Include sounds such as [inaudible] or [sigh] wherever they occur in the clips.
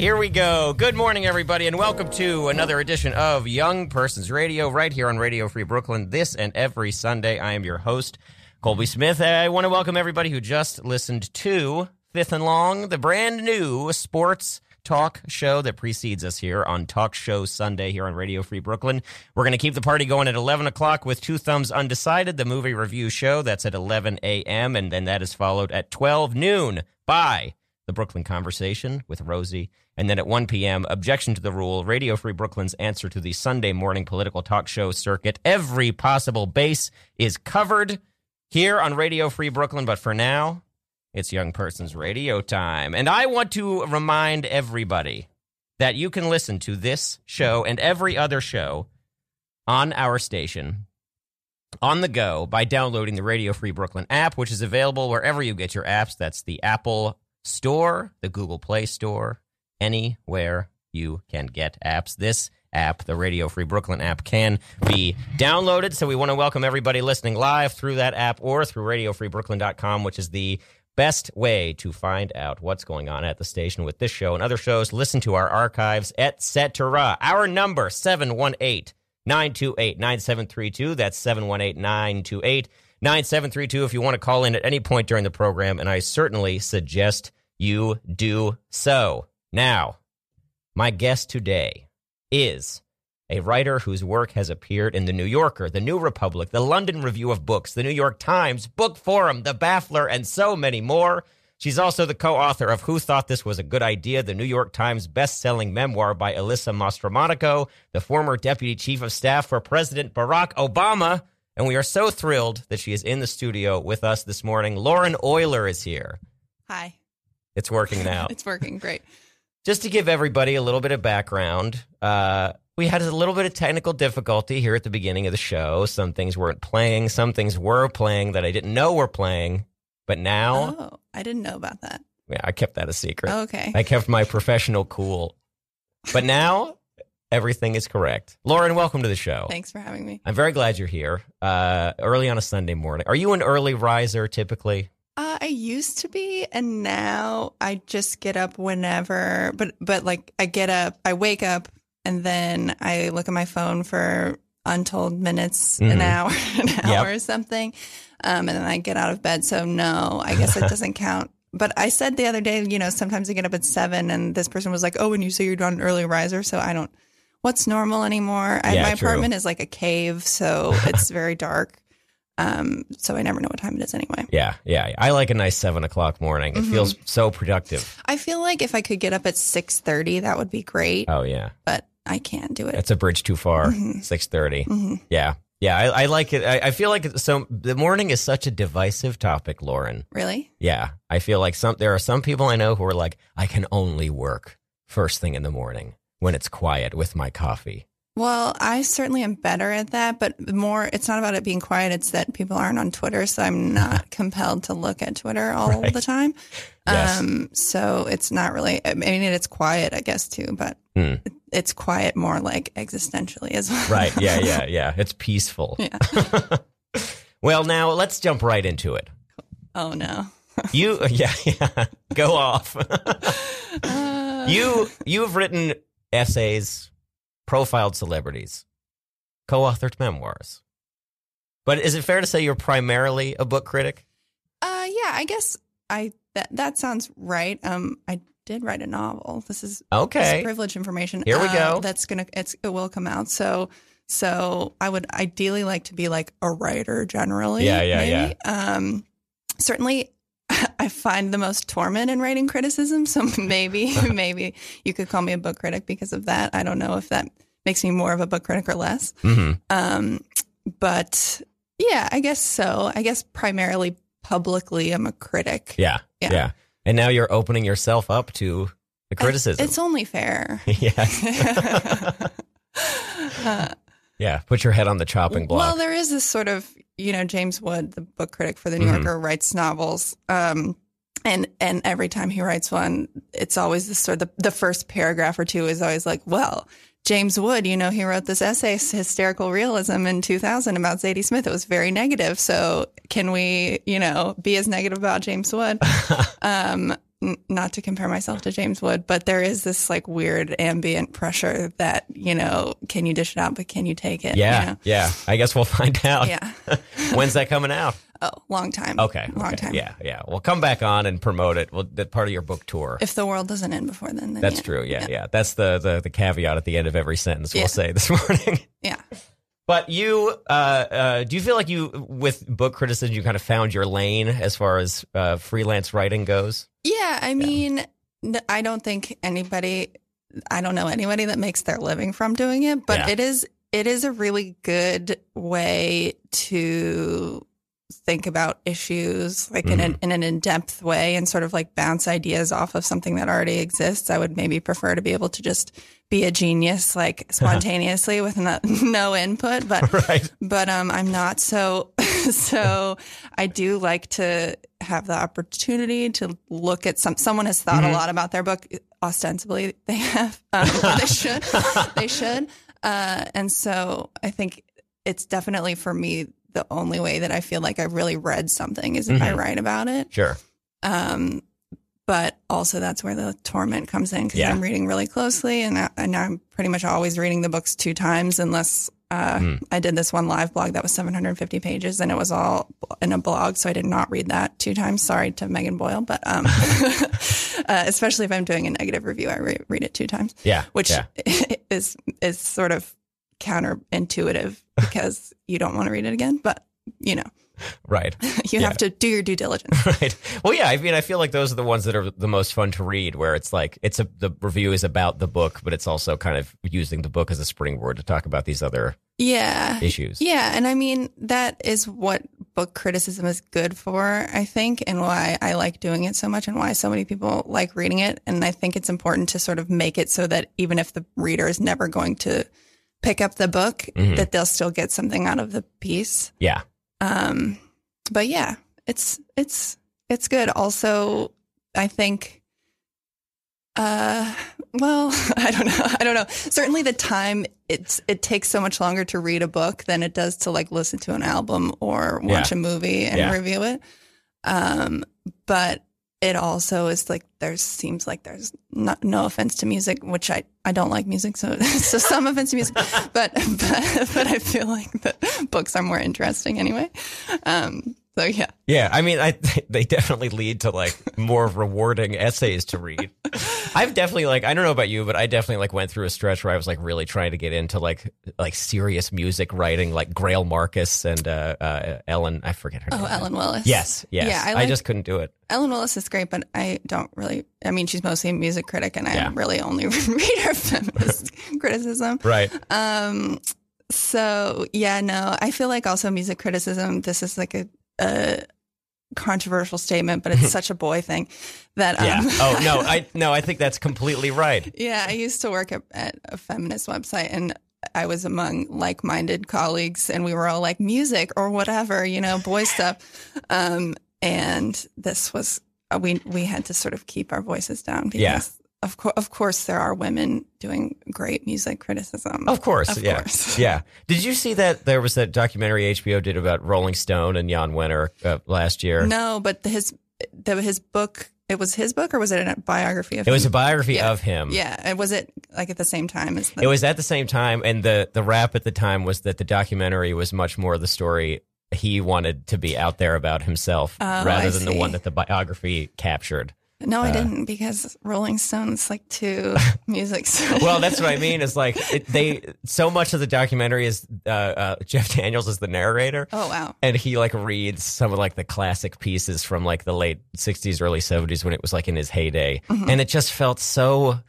Here we go. Good morning, everybody, and welcome to another edition of Young Persons Radio right here on Radio Free Brooklyn this and every Sunday. I am your host, Colby Smith. I want to welcome everybody who just listened to Fifth and Long, the brand new sports talk show that precedes us here on Talk Show Sunday here on Radio Free Brooklyn. We're going to keep the party going at 11 o'clock with Two Thumbs Undecided, the movie review show. That's at 11 a.m., and then that is followed at 12 noon by the Brooklyn Conversation with Rosie. And then at 1 p.m., Objection to the Rule, Radio Free Brooklyn's answer to the Sunday morning political talk show circuit. Every possible base is covered here on Radio Free Brooklyn, but for now, it's Young Persons Radio time. And I want to remind everybody that you can listen to this show and every other show on our station on the go by downloading the Radio Free Brooklyn app, which is available wherever you get your apps. That's the Apple Store, the Google Play Store, anywhere you can get apps. This app, the Radio Free Brooklyn app, can be downloaded. So we want to welcome everybody listening live through that app or through radiofreebrooklyn.com, which is the best way to find out what's going on at the station with this show and other shows. Listen to our archives, etc. Our number, 718 928 9732. That's 718 928 9732 if you want to call in at any point during the program, and I certainly suggest you do so. Now, my guest today is a writer whose work has appeared in The New Yorker, The New Republic, The London Review of Books, The New York Times, Book Forum, The Baffler, and so many more. She's also the co author of Who Thought This Was a Good Idea, the New York Times best-selling memoir by Alyssa Mastromonaco, the former deputy chief of staff for President Barack Obama. And we are so thrilled that she is in the studio with us this morning. Lauren Oyler is here. Hi. It's working now. [laughs] it's working. Great. Just to give everybody a little bit of background, uh, we had a little bit of technical difficulty here at the beginning of the show. Some things weren't playing, some things were playing that I didn't know were playing. But now, Oh, I didn't know about that. yeah, I kept that a secret. Okay. I kept my professional cool. But now, everything is correct. Lauren, welcome to the show. Thanks for having me. I'm very glad you're here. Uh, early on a Sunday morning. Are you an early riser typically? Uh, I used to be, and now I just get up whenever. But but like I get up, I wake up, and then I look at my phone for untold minutes, Mhm. [laughs] an hour, an Yep. hour or something, um, and then I get out of bed. So no, I guess it [laughs] doesn't count. But I said the other day, you know, sometimes I get up at seven, and this person was like, "Oh, and you say you're not an early riser," so I don't. What's normal anymore? I, Yeah, my true. apartment is like a cave, so [laughs] it's very dark. Um, so I never know what time it is anyway. Yeah, yeah. I like a nice seven o'clock morning. It Mhm. feels so productive. I feel like if I could get up at six thirty, that would be great, Oh yeah, but I can't do it. that's a bridge too far. Mhm. Six thirty. Mhm. Yeah, yeah. I, I like it. I, I feel like so. The morning is such a divisive topic, Lauren. Really? Yeah, I feel like some. There are some people I know who are like, I can only work first thing in the morning when it's quiet with my coffee. Well, I certainly am better at that, but more, it's not about it being quiet. It's that people aren't on Twitter, so I'm not [laughs] compelled to look at Twitter all Right. the time. Yes. Um, so it's not really, I mean, it's quiet, I guess, too, but Hmm. it's quiet more like existentially as well. Right. Yeah. [laughs] Yeah. Yeah. It's peaceful. Yeah. [laughs] well, now let's jump right into it. Oh, no. You, yeah, yeah. Go off. Uh, you, you've written essays, profiled celebrities, co-authored memoirs. But is it fair to say you're primarily a book critic? Uh, yeah, I guess I that that sounds right. Um, I did write a novel. This is Okay. privilege information. Here we uh, go. That's gonna it's it will come out. So so I would ideally like to be like a writer generally. Yeah, yeah, maybe. yeah. Um, certainly. [laughs] I find the most torment in writing criticism, so [laughs] maybe [laughs] maybe you could call me a book critic because of that. I don't know if that makes me more of a book critic or less. hmm Um, but yeah, I guess so. I guess primarily publicly, I'm a critic. Yeah, yeah. Yeah. And now you're opening yourself up to the criticism. It's only fair. yes. Uh, yeah. Put your head on the chopping block. well, there is this sort of, you know, James Wood, the book critic for the New Mhm. Yorker, writes novels. Um, and and every time he writes one, it's always this sort of the, the first paragraph or two is always like, well, James Wood, you know, he wrote this essay, Hysterical Realism, in 2000 about Zadie Smith. It was very negative. So can we, you know, be as negative about James Wood? [laughs] um, not to compare myself to James Wood, but there is this like weird ambient pressure that you know, can you dish it out, but can you take it? you Yeah, know? yeah. I guess we'll [laughs] find out. yeah. [laughs] When's that coming out? Oh, long time. Okay, long okay. time. Yeah, yeah. We'll come back on and promote it. Well, that part of your book tour. If the world doesn't end before then, then That's yeah. true. Yeah, yeah, That's the, the the caveat at the end of every sentence we'll say this [laughs] morning. Yeah. But you, uh, uh, do you feel like you, with book criticism, you kind of found your lane as far as uh, freelance writing goes? Yeah, I mean, I don't think anybody, I don't know anybody that makes their living from doing it, but Yeah. it is it is a really good way to think about issues like in, Mm-hmm. an, in an in-depth way and sort of like bounce ideas off of something that already exists. I would maybe prefer to be able to just be a genius like [laughs] spontaneously with no, [laughs] no input, but [laughs] Right. but um I'm not so so I do like to have the opportunity to look at some someone has thought a lot about their book ostensibly they have um, they should they should uh and so I think it's definitely for me the only way that I feel like I've really read something is if I Mhm. write about it Sure. um but also that's where the torment comes in because Yeah. I'm reading really closely and, I, and I'm pretty much always reading the books two times unless uh, Hmm. I did this one live blog that was 750 pages and it was all in a blog. So I did not read that two times. Sorry to Megan Boyle, but um, [laughs] uh, especially if I'm doing a negative review, I re- read it two times, Yeah. which yeah. [laughs] is is sort of counterintuitive [laughs] because you don't want to read it again. But you know, Right. [laughs] you Yeah. have to do your due diligence. [laughs] Right. Well, yeah. I mean, I feel like those are the ones that are the most fun to read, where it's like it's a the review is about the book, but it's also kind of using the book as a springboard to talk about these other Yeah. issues. Yeah, and I mean that is what book criticism is good for, I think, and why I like doing it so much and why so many people like reading it. And I think it's important to sort of make it so that even if the reader is never going to pick up the book, Mhm. that they'll still get something out of the piece. Yeah. Um, but yeah, it's it's it's good. Also, I think, uh, well, [laughs] I don't know. I don't know. Certainly, the time it's it takes so much longer to read a book than it does to like listen to an album or watch Yeah. a movie and Yeah. review it. Um, but it also is like there seems like there's not, no offense to music, which I, I don't like music, so [laughs] so some offense to music, but [laughs] but but I feel like that books are more interesting anyway. Um, so yeah, Yeah, I mean, I [laughs] they definitely lead to like more rewarding essays to read. I've definitely like I don't know about you, but I definitely like went through a stretch where I was like really trying to get into like like serious music writing, like Greil Marcus and uh, uh, Ellen. I forget her name. oh name. Ellen Willis, Yes, yes. yeah, I, I, just couldn't do it. Ellen Willis is great, but I don't really. I mean, she's mostly a music critic, and I Yeah. really only [laughs] read her feminist [laughs] criticism. Right. Um, so yeah, no, I feel like also music criticism. This is like a, a controversial statement, but it's [laughs] such a boy thing that um, Yeah. Oh no, [laughs] I no, I think that's completely right. yeah, I used to work at, at a feminist website and I was among like minded colleagues and we were all like music or whatever, you know, boy stuff. Um, and this was, uh, we, we had to sort of keep our voices down because Yeah. Of, co- of course there are women doing great music criticism. Of course, Of yeah, course. [laughs] yeah. Did you see that there was that documentary HBO did about Rolling Stone and Jan Wenner uh, last year? No, but his, the, his book, it was his book or was it a biography of It was a him? biography Yeah. of him. Yeah. And was it like at the same time as the, It was at the same time, and the the rap at the time was that the documentary was much more the story he wanted to be out there about himself Oh, rather I than the one that the biography captured. No, I uh, didn't because Rolling Stones like two [laughs] music. Well, that's what I [laughs] mean. Is like it, they so much of the documentary is uh, uh, Jeff Daniels is the narrator. Oh wow. And he like reads some of like the classic pieces from like the late '60s, early '70s when it was like in his heyday, Mhm. and it just felt so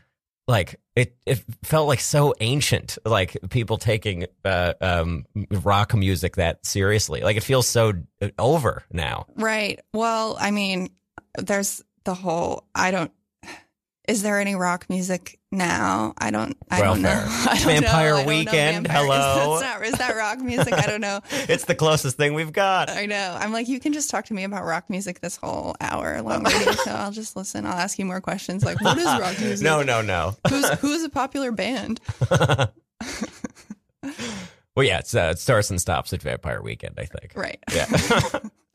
like it. It felt like so ancient, like people taking uh, um, rock music that seriously. Like it feels so uh, over now. Right. Well, I mean, there's the whole. I don't. Is there any rock music now? I don't. I don't know. [laughs] I don't Vampire know. I don't know Weekend, Vampire. [laughs] hello. Is, that, is that rock music? I don't know. [laughs] It's the closest thing we've got. I know. I'm like, you can just talk to me about rock music this whole hour long radio show. I'll just listen. I'll ask you more questions like, what is rock music? No, no, no. Who's who's a popular band? Well, yeah, it's, uh, it starts and stops at Vampire Weekend, I think. Right. Yeah.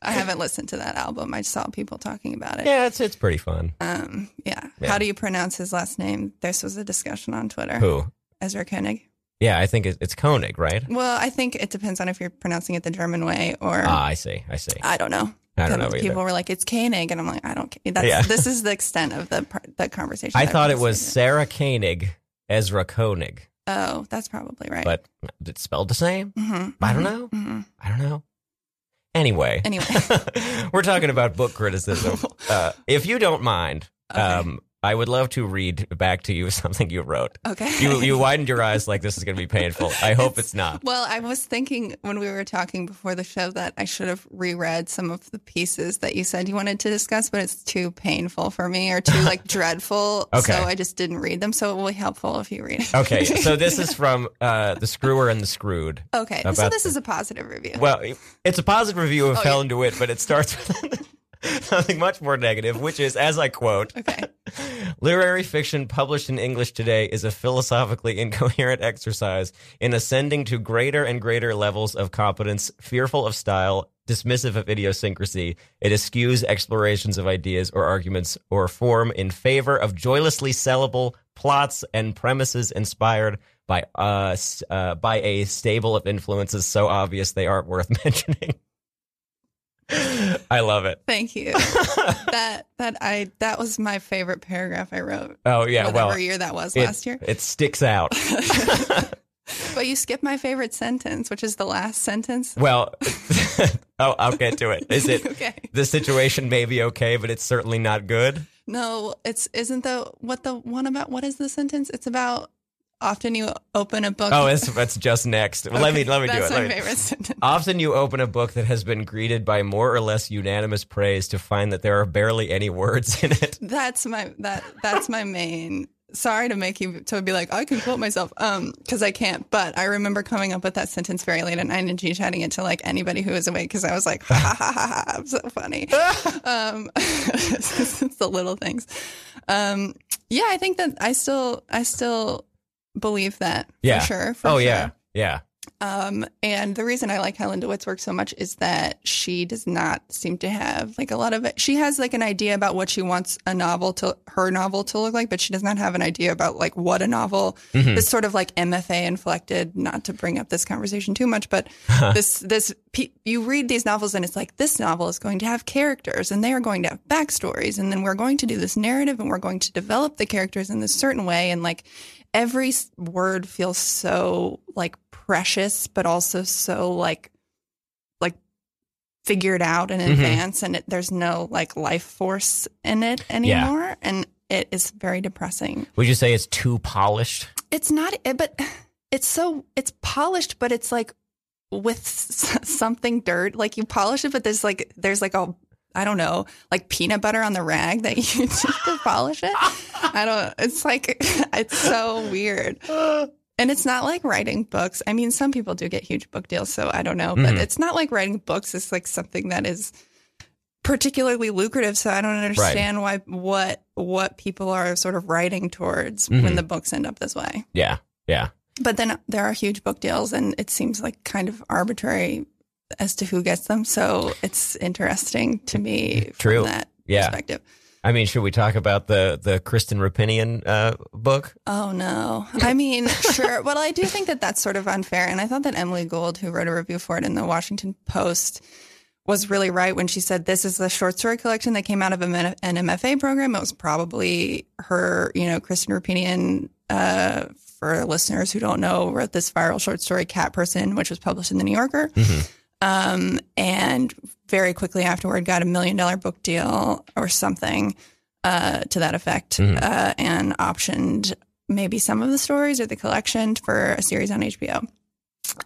I haven't listened to that album. I saw people talking about it. Yeah, it's it's pretty fun. Um, yeah. Yeah. How do you pronounce his last name? This was a discussion on Twitter. Who? Ezra Koenig. Yeah, I think it's Koenig, right? Well, I think it depends on if you're pronouncing it the German way or Ah, I see. I see. I don't know. I don't know either. People were like, "It's Koenig," and I'm like, "I don't." That's Yeah. this is the extent of the the conversation. I thought it was Sarah Koenig, Ezra Koenig. Oh, that's probably right. but it's spelled the same. hmm I don't know. hmm I don't know. Anyway, Anyway. [laughs] we're talking about book criticism. [laughs] Uh, if you don't mind, Okay. um, I would love to read back to you [laughs] something you wrote. Okay. You you widened your eyes like this is going to be painful. I hope it's not. Well, I was thinking when we were talking before the show that I should have reread some of the pieces that you said you wanted to discuss, but it's too painful for me or too like [laughs] dreadful. Okay. So I just didn't read them. So it will be helpful if you read it. Okay, [laughs] so this is from uh, the Screwer and the Screwed. Okay. So this the- is a positive review. Well, it's a positive review of Oh, Hell yeah. into It, but it starts with [laughs] something much more negative, which is, as I quote, Okay. [laughs] Literary fiction published in English today is a philosophically incoherent exercise in ascending to greater and greater levels of competence, fearful of style, dismissive of idiosyncrasy. It eschews explorations of ideas or arguments or form in favor of joylessly sellable plots and premises inspired by us uh, by a stable of influences so obvious they aren't worth [laughs] mentioning. [laughs] I love it. Thank you. [laughs] that that I that was my favorite paragraph I wrote. Oh yeah, whatever well, year that was it, last year. it sticks out. [laughs] But you skipped my favorite sentence, which is the last sentence. Well, oh, I'll get to it. Is it okay. the situation may be okay, but it's certainly not good? No, it's isn't the what the one about what is the sentence? It's about often you open a book. Oh, it's that's just next. Well, let me let me do That's it. my Let me- favorite sentence. Often you open a book that has been greeted by more or less unanimous praise to find that there are barely any words in it. That's my that that's my main. Sorry to make you to be like I can quote myself, um, because I can't. But I remember coming up with that sentence very late at night and G chatting it to like anybody who was awake because I was like, [laughs] ha ha ha ha, ha I'm so funny. [laughs] um, [laughs] it's the little things. Um, yeah, I think that I still I still believe that Yeah. for sure. For oh sure. yeah, yeah. Um, and the reason I like Helen DeWitt's work so much is that she does not seem to have like a lot of it. She has like an idea about what she wants a novel to her novel to look like, but she does not have an idea about like what a novel Mhm. is sort of like MFA inflected. Not to bring up this conversation too much, but [laughs] this this you read these novels and it's like this novel is going to have characters and they are going to have backstories, and then we're going to do this narrative and we're going to develop the characters in this certain way, and like every word feels so like precious, but also so like like figured out in Mhm. advance, and it, there's no like life force in it anymore, and it is very depressing. Would you say it's too polished? It's not, eh, but it's so it's polished, but it's like with something dirt. Like you polish it, but there's like there's like a I don't know, like peanut butter on the rag that [laughs] you use to polish it. I don't. It's like [laughs] it's so weird. And it's not like writing books. I mean, some people do get huge book deals, so I don't know. But Mhm. it's not like writing books is like something that is particularly lucrative. So I don't understand why what what people are sort of writing towards Mhm. when the books end up this way. Yeah, yeah. But then there are huge book deals, and it seems like kind of arbitrary as to who gets them. So it's interesting to me True. from that Yeah. perspective. I mean, should we talk about the the Kristen Roupenian uh, book? Oh no! I mean, sure. Well, I do think that that's sort of unfair, and I thought that Emily Gould, who wrote a review for it in the Washington Post, was really right when she said this is a short story collection that came out of an MFA program. It was probably her, you know, Kristen Roupenian. Uh, for listeners who don't know, wrote this viral short story "Cat Person," which was published in the New Yorker. Mhm. Um, and very quickly afterward, got a million dollar book deal or something uh, to that effect, Mhm. uh, and optioned maybe some of the stories or the collection for a series on HBO,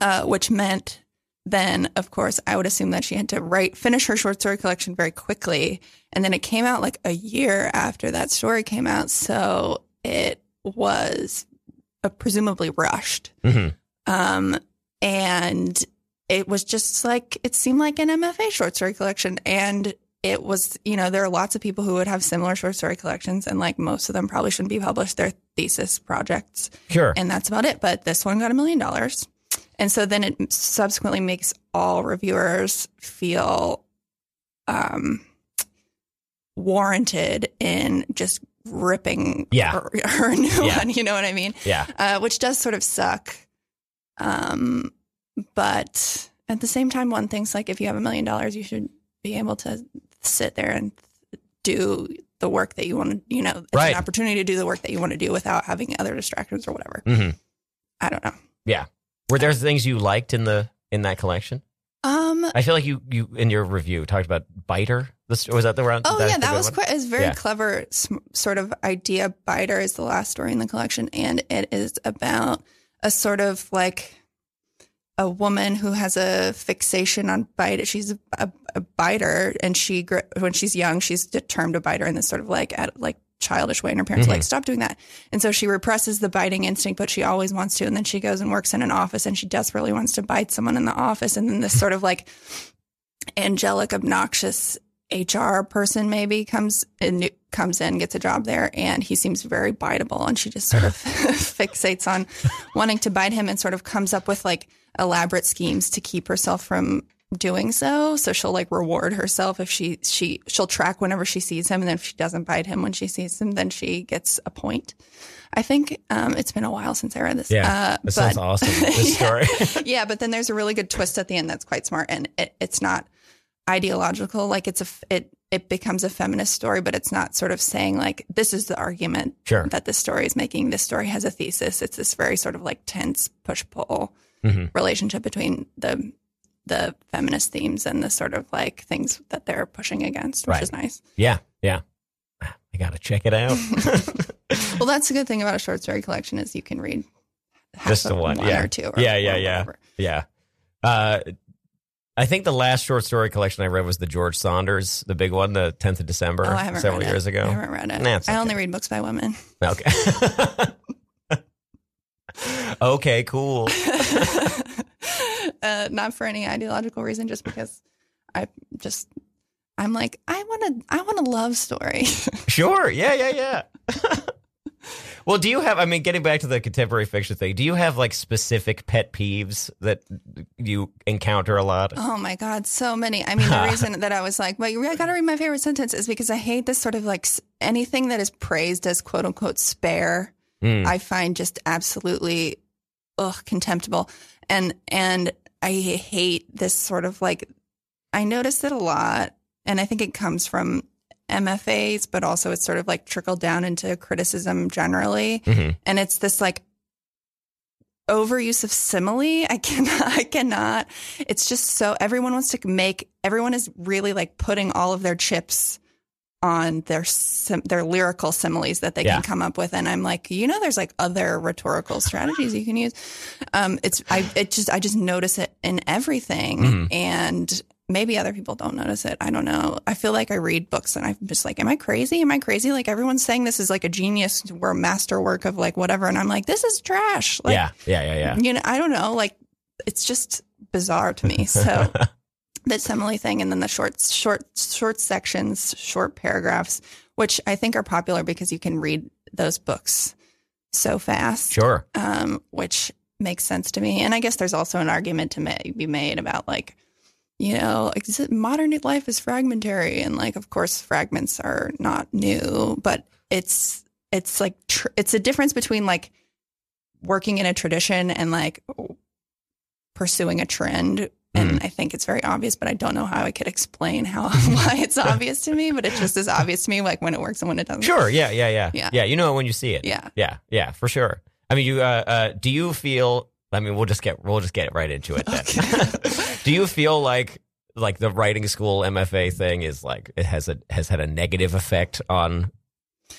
uh, which meant then, of course, I would assume that she had to write, finish her short story collection very quickly. And then it came out like a year after that story came out. So it was uh, presumably rushed. Mhm. Um, and it was just like, it seemed like an MFA short story collection. And it was, you know, there are lots of people who would have similar short story collections, and like most of them probably shouldn't be published. They're thesis projects, Sure. and that's about it. But this one got a million dollars. And so then it subsequently makes all reviewers feel um, warranted in just ripping Yeah. her, her new Yeah. one. You know what I mean? Yeah. uh, which does sort of suck. Um, but at the same time, one thinks like if you have a million dollars, you should be able to sit there and do the work that you want to. You know, it's Right. an opportunity to do the work that you want to do without having other distractions or whatever. hmm I don't know. Yeah. Were there things you liked in the in that collection? Um. I feel like you you in your review talked about Biter. This was that the round? Oh yeah, that was quite. It's very Yeah. clever sm- sort of idea. Biter is the last story in the collection, and it is about a sort of like a woman who has a fixation on bite. She's a, a, a biter, and she when she's young, she's determined to bite her in this sort of like at like childish way, and her parents are like mm-hmm. stop doing that, and so she represses the biting instinct, but she always wants to, and then she goes and works in an office, and she desperately wants to bite someone in the office, and then this sort of like angelic, obnoxious HR person maybe comes in, comes in, gets a job there, and he seems very biteable, and she just sort of [laughs] [laughs] fixates on wanting to bite him, and sort of comes up with like elaborate schemes to keep herself from doing so. So she'll like reward herself if she she she'll track whenever she sees him, and then if she doesn't bite him when she sees him, then she gets a point. I think um, it's been a while since I read this. Yeah, uh, that sounds awesome. [laughs] This story. yeah, but then there's a really good twist at the end that's quite smart, and it, it's not ideological. Like it's a it it becomes a feminist story, but it's not sort of saying like this is the argument Sure. that this story is making. This story has a thesis. It's this very sort of like tense push pull Mhm. relationship between the the feminist themes and the sort of like things that they're pushing against, which Right. is nice. Yeah, yeah. I gotta check it out. [laughs] Well, that's the good thing about a short story collection is you can read Just the of one, yeah. or two. Or, Yeah, yeah, or yeah. yeah. Uh, I think the last short story collection I read was the George Saunders, the big one, the 10th of December, Oh, I haven't several read it. years ago. I haven't read it. Nah, I okay. only read books by women. Okay. [laughs] okay, cool. [laughs] uh, not for any ideological reason, just because I just I'm like I want to I want a love story. [laughs] Sure. Yeah, yeah, yeah. Well, do you have, I mean, getting back to the contemporary fiction thing, do you have like specific pet peeves that you encounter a lot? oh my god, so many. I mean, the [laughs] reason that I was like, well, you got to read my favorite sentence is because I hate this sort of like anything that is praised as quote unquote spare. Mm. I find just absolutely ugh contemptible, and and I hate this sort of like I notice it a lot, and I think it comes from MFAs, but also it's sort of like trickled down into criticism generally, Mhm. and it's this like overuse of simile. I cannot, [laughs] I cannot. It's just so everyone wants to make everyone is really like putting all of their chips on their sim, their lyrical similes that they Yeah. can come up with, and I'm like, you know, there's like other rhetorical strategies you can use. Um, it's I it just I just notice it in everything, Mhm. and maybe other people don't notice it. I don't know. I feel like I read books and I'm just like, am I crazy? Am I crazy? Like everyone's saying this is like a genius or masterwork of like whatever, and I'm like, this is trash. Like, yeah, yeah, yeah, yeah. you know, I don't know. Like, it's just bizarre to me. [laughs] So the simile thing, and then the short, short, short sections, short paragraphs, which I think are popular because you can read those books so fast. Sure. Um, which makes sense to me. And I guess there's also an argument to ma- be made about like, you know, like, modern life is fragmentary, and like, of course, fragments are not new, but it's it's like tr- it's a difference between like working in a tradition and like pursuing a trend. And I think it's very obvious, but I don't know how I could explain how [laughs] [laughs] why it's obvious to me. But it's just as obvious to me, like when it works and when it doesn't. Sure. Yeah, yeah, yeah. Yeah. Yeah, you know it when you see it. Yeah. Yeah, yeah, for sure. I mean, you uh, uh do you feel I mean, we'll just get we'll just get right into it then. [laughs] do you feel like like the writing school MFA thing is like it has a has had a negative effect on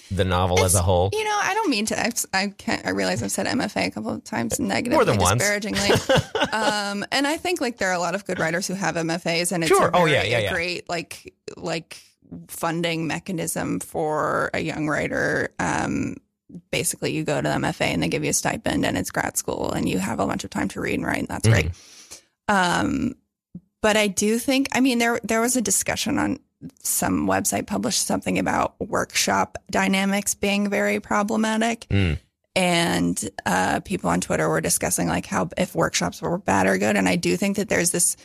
the novel as a whole? You know, I don't mean to. I've, I can't. I realize I've said MFA a couple of times negatively, More than once. disparagingly. [laughs] um, and I think like there are a lot of good writers who have MFAs, and it's Sure. a Oh, very, yeah, yeah, a yeah. great like like funding mechanism for a young writer. Um, basically, you go to the MFA and they give you a stipend, and it's grad school, and you have a bunch of time to read and write, and that's great. Um, but I do think, I mean, there there was a discussion on some website published something about workshop dynamics being very problematic. Mm. And uh, people on Twitter were discussing like how if workshops were bad or good. And I do think that there's this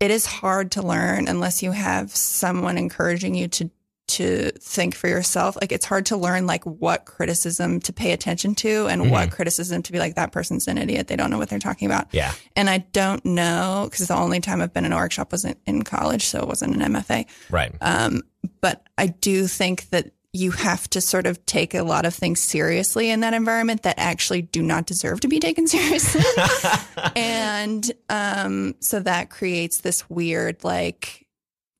it is hard to learn unless you have someone encouraging you to to think for yourself. Like it's hard to learn like what criticism to pay attention to and Mm-hmm. what criticism to be like that person's an idiot. They don't know what they're talking about. Yeah. And I don't know because the only time I've been in a workshop wasn't in college, so it wasn't an MFA. Right. Um, but I do think that you have to sort of take a lot of things seriously in that environment that actually do not deserve to be taken [laughs] seriously. [laughs] and um, so that creates this weird like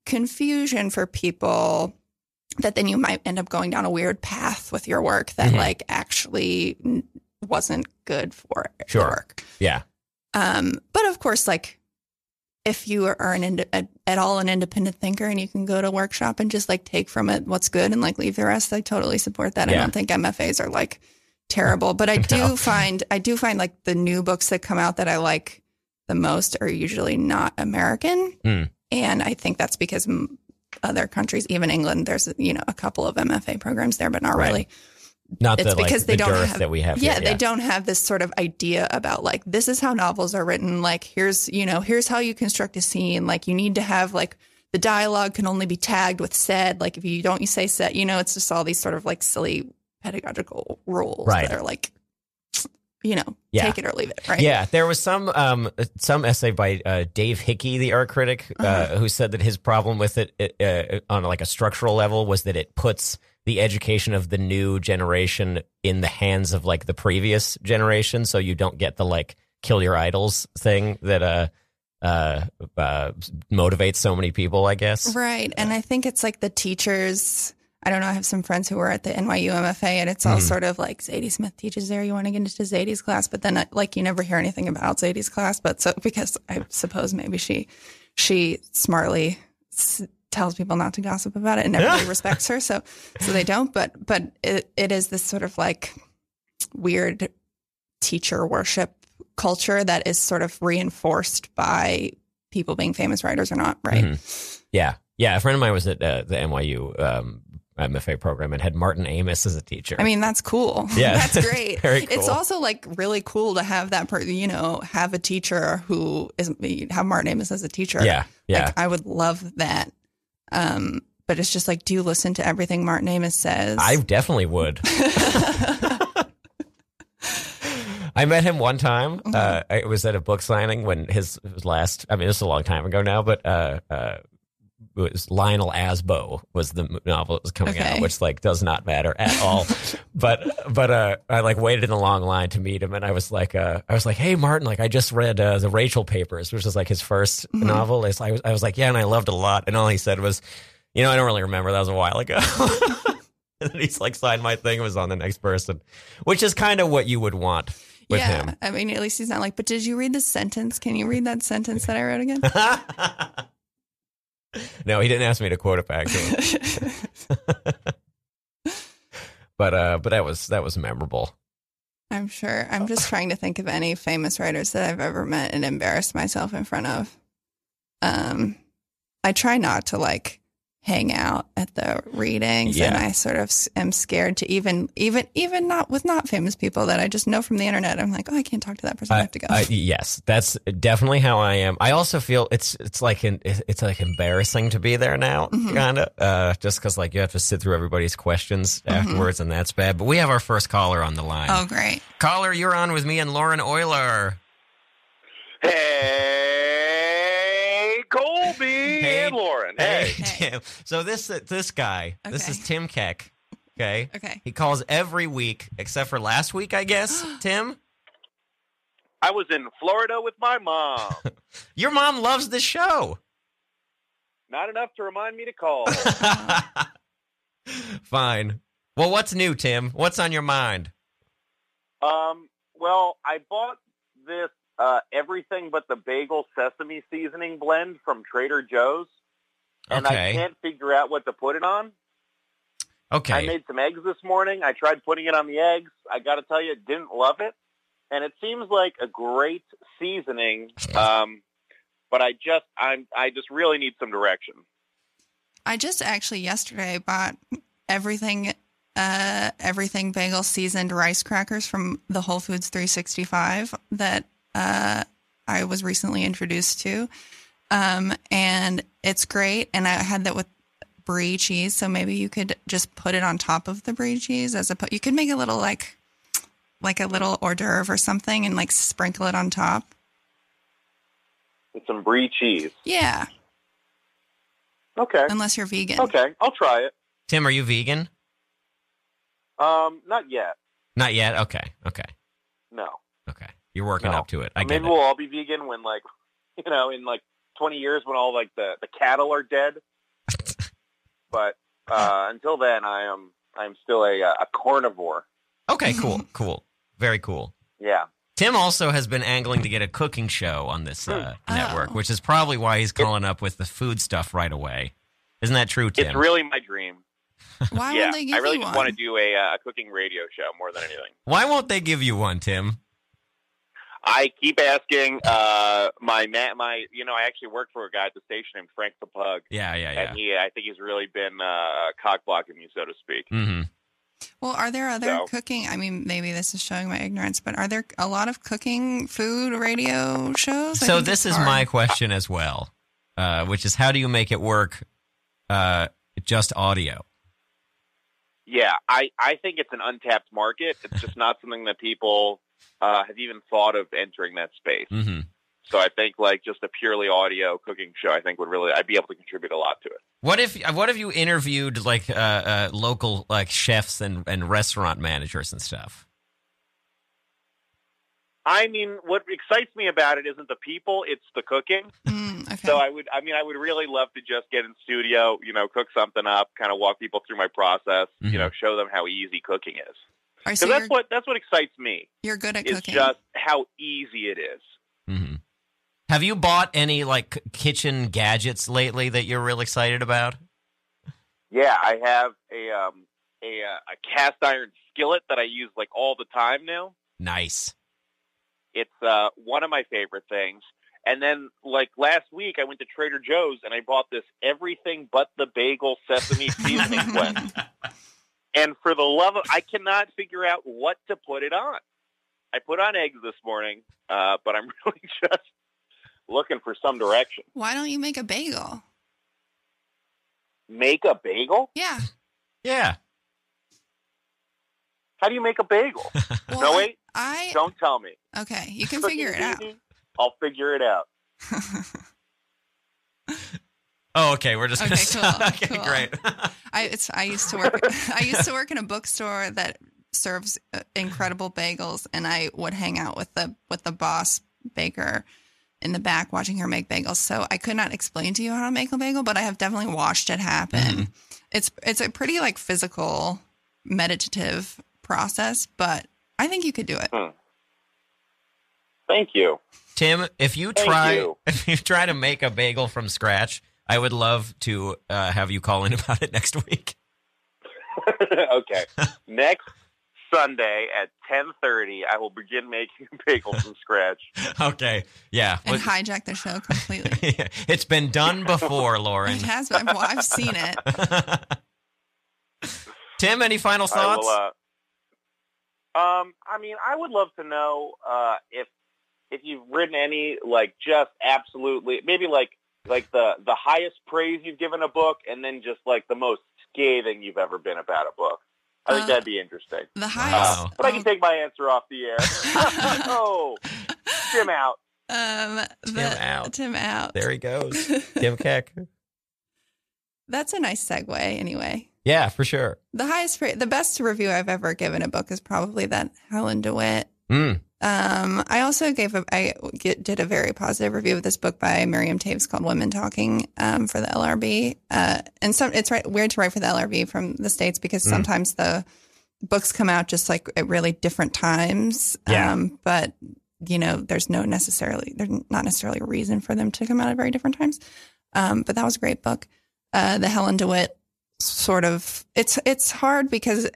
confusion for people that then you might end up going down a weird path with your work that Mhm. like actually wasn't good for Sure. work. yeah. Um, but of course, like if you are an ind- at, at all an independent thinker and you can go to a workshop and just like take from it what's good and like leave the rest, I totally support that. I don't think MFAs are like [laughs] terrible, but I do No. find I do find like the new books that come out that I like the most are usually not American, Mm. and I think that's because m- other countries, even England, there's you know a couple of MFA programs there, but not Right. really. Not It's the like because they the don't have- that we have. Yeah, here. they don't have this sort of idea about like this is how novels are written. Like here's you know here's how you construct a scene. Like you need to have like the dialogue can only be tagged with said. Like if you don't you say said, you know it's just all these sort of like silly pedagogical rules Right. that are like you know Yeah. take it or leave it. Right. Yeah, there was some um, some essay by uh, Dave Hickey, the art critic, uh, Uh-huh. who said that his problem with it uh, on like a structural level was that it puts the education of the new generation in the hands of like the previous generation, so you don't get the like kill your idols thing that uh, uh, uh, motivates so many people. I guess. Right. And I think it's like the teachers. I don't know. I have some friends who were at the NYU MFA, and it's all Mhm. sort of like Zadie Smith teaches there. You want to get into Zadie's class, but then uh, like you never hear anything about Zadie's class. But so [laughs] because I suppose maybe she she smartly s- tells people not to gossip about it, and [laughs] everybody respects her, so so they don't. But but it, it is this sort of like weird teacher worship culture that is sort of reinforced by people being famous writers or not. Right. Mhm. Yeah, yeah. A friend of mine was at uh, the NYU um, MFA program and had Martin Amis as a teacher. I mean, that's cool. [laughs] Yeah. [laughs] that's great. [laughs] Very cool. It's also like really cool to have that person, you know, have a teacher who is have Martin Amis as a teacher. yeah, yeah. Like, I would love that. Um, but it's just like, do you listen to everything Martin Amis says? I definitely would. I met him one time. Mm-hmm. Uh, it was at a book signing when his, his last. I mean, this is a long time ago now, but uh, uh, was Lionel Asbo was the novel that was coming out, which like does not matter at all. [laughs] but but uh, I like waited in the long line to meet him, and I was like, uh, I was like, hey Martin, like I just read uh, the Rachel Papers, which is like his 1st Mhm. novel. It's, I was I was like, yeah, and I loved it a lot, and all he said was, you know, I don't really remember. That was a while ago. [laughs] and then he's like signed my thing. It was on the next person, which is kind of what you would want with yeah. him. I mean, at least he's not like, but did you read the sentence? Can you read that sentence that I wrote again? [laughs] no, he didn't ask me to quote it back to him, but uh, but that was that was memorable. I'm sure. I'm just trying to think of any famous writers that I've ever met and embarrassed myself in front of. Um, I try not to like hang out at the readings, and I sort of am scared to even, even, even not with not famous people that I just know from the internet. I'm like, oh, I can't talk to that person. I, have to go. I- yes, that's definitely how I am. I also feel it's it's like an, it's like embarrassing to be there now, Mhm. kind of, uh, just because like you have to sit through everybody's questions Mhm. afterwards, and that's bad. But we have our first caller on the line. oh, great. Caller, you're on with me and Lauren Oyler. Hey, Colby Hey. Lauren. Hey, Hey. [laughs] Tim. So this this guy, this is Tim Keck. Okay. Okay. He calls every week except for last week, I guess. [gasps] Tim, I was in Florida with my mom. [laughs] your mom loves the show. Not enough to remind me to call. [laughs] Fine. Well, what's new, Tim? What's on your mind? Um, well, I bought this uh, everything but the bagel sesame seasoning blend from Trader Joe's, and Okay. I can't figure out what to put it on. Okay. I made some eggs this morning. I tried putting it on the eggs. I got to tell you, didn't love it, and it seems like a great seasoning. [laughs] Um, but I just, I'm, I just really need some direction. I just actually yesterday bought everything uh everything bagel seasoned rice crackers from the Whole Foods 365 that uh I was recently introduced to. Um, and it's great. And I had that with brie cheese, so maybe you could just put it on top of the brie cheese as a. You could make a little like, like a little hors d'oeuvre or something, and like sprinkle it on top. With some brie cheese. Yeah, Okay. unless you're vegan. Okay, I'll try it. Tim, are you vegan? Um, not yet. Not yet. Okay. Okay. No. Okay. You're working No. up to it. I get Maybe it. we'll all be vegan when, like, [laughs] you know, in like 20 years when all like the the cattle are dead. [laughs] but uh, until then, I am I'm still a uh, a carnivore. Okay. Cool. [laughs] Cool. Very cool. Yeah. Tim also has been angling to get a cooking show on this uh, Oh. network, which is probably why he's calling up with the food stuff right away. Isn't that true, Tim? It's really my dream. [laughs] Why yeah, won't they give you one? I really you just one? want to do a uh, a cooking radio show more than anything. Why won't they give you one, Tim? I keep asking uh, my ma- my you know I actually work for a guy at the station named Frank the Pug, Yeah, yeah, yeah. and he I think he's really been uh, cock blocking me so to speak. Mm-hmm. Well, are there other So- cooking? I mean, maybe this is showing my ignorance, but are there a lot of cooking food radio shows? I So this is hard. my question as well, uh, which is how do you make it work uh, just audio? Yeah, I, I think it's an untapped market. It's just not something that people uh, have even thought of entering that space. hmm So I think like just a purely audio cooking show, I think would really I'd be able to contribute a lot to it. What if what if you interviewed like uh, uh, local like chefs and, and restaurant managers and stuff? I mean, what excites me about it isn't the people; it's the cooking. Mm, okay. So I would, I mean, I would really love to just get in studio, you know, cook something up, kind of walk people through my process, Mhm. you know, show them how easy cooking is. Or Because so that's what that's what excites me you're good at is cooking. just how easy it is. hmm Have you bought any like kitchen gadgets lately that you're real excited about? Yeah, I have a um a uh, a cast iron skillet that I use like all the time now. Nice. It's uh one of my favorite things. And then like last week I went to Trader Joe's and I bought this everything but the bagel sesame [laughs] seasoning blend. And for the love of I cannot figure out what to put it on. I put on eggs this morning, uh, but I'm [laughs] really just looking for some direction. Why don't you make a bagel? Make a bagel? Yeah. Yeah. How do you make a bagel? [laughs] Well, no I- wait, I don't tell me. okay. You can [laughs] figure it out. I'll figure it out. Oh, okay. We're just Okay, gonna cool, [laughs] okay, cool. great. [laughs] I it's I used to work [laughs] I used to work in a bookstore that serves uh, incredible bagels and I would hang out with the with the boss baker in the back watching her make bagels. So I could not explain to you how to make a bagel, but I have definitely watched it happen. Mhm. It's it's a pretty like physical meditative process, but I think you could do it. Thank you. Tim, if you Thank try you. if you try to make a bagel from scratch, I would love to uh, have you call in [laughs] about it next week. [laughs] okay. Next Sunday at 10:30, I will begin making [laughs] bagels from scratch. Okay. Yeah. And Well, hijack the show completely. it's been done before, Lauren. it has been. I've, I've seen it. Tim, any final I thoughts? will, uh, um, I mean, I would love to know uh, if if you've written any like just absolutely maybe like like the the highest praise you've given a book, and then just like the most scathing you've ever been about a book. I think Uh, that'd be interesting. The highest. Wow. But I can take my answer off the air. [laughs] [laughs] oh, Jim out. Um, Tim out. Tim out. there he goes. [laughs] Tim Keck. That's a nice segue, anyway. Yeah, for sure. The highest, pra- the best review I've ever given a book is probably that Helen DeWitt. Mm. Um, I also gave a, I get, did a very positive review of this book by Miriam Toews called Women Talking um, for the LRB. Uh, and some, it's right, weird to write for the LRB from the States because Mm. sometimes the books come out just like at really different times. Yeah. Um, but, you know, there's no necessarily, there's not necessarily a reason for them to come out at very different times. Um, but that was a great book. Uh, the Helen DeWitt sort of, it's, it's hard because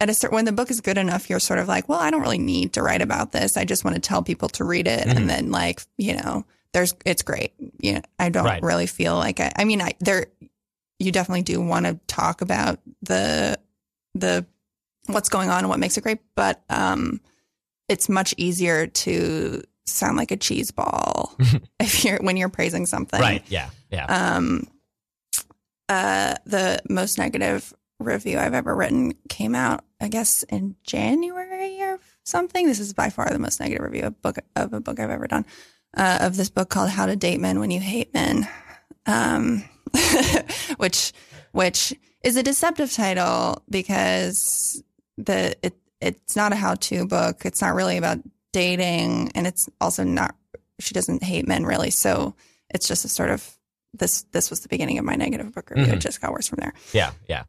at a certain when the book is good enough, you're sort of like, well, I don't really need to write about this. I just want to tell people to read it, Mhm. and then like you know, there's it's great. You know, I don't Right. really feel like I. I mean, I there, you definitely do want to talk about the the what's going on and what makes it great, but um, it's much easier to sound like a cheese ball [laughs] if you're when you're praising something. Right. Yeah. Yeah. Um, uh, the most negative review I've ever written came out, I guess, in January or something. This is by far the most negative review of book of a book I've ever done. Uh, of this book called "How to Date Men When You Hate Men," um, [laughs] which which is a deceptive title because the it it's not a how to book. It's not really about dating, and it's also not. She doesn't hate men really, so it's just a sort of this. This was the beginning of my negative book review. Mhm. It just got worse from there. yeah. Yeah.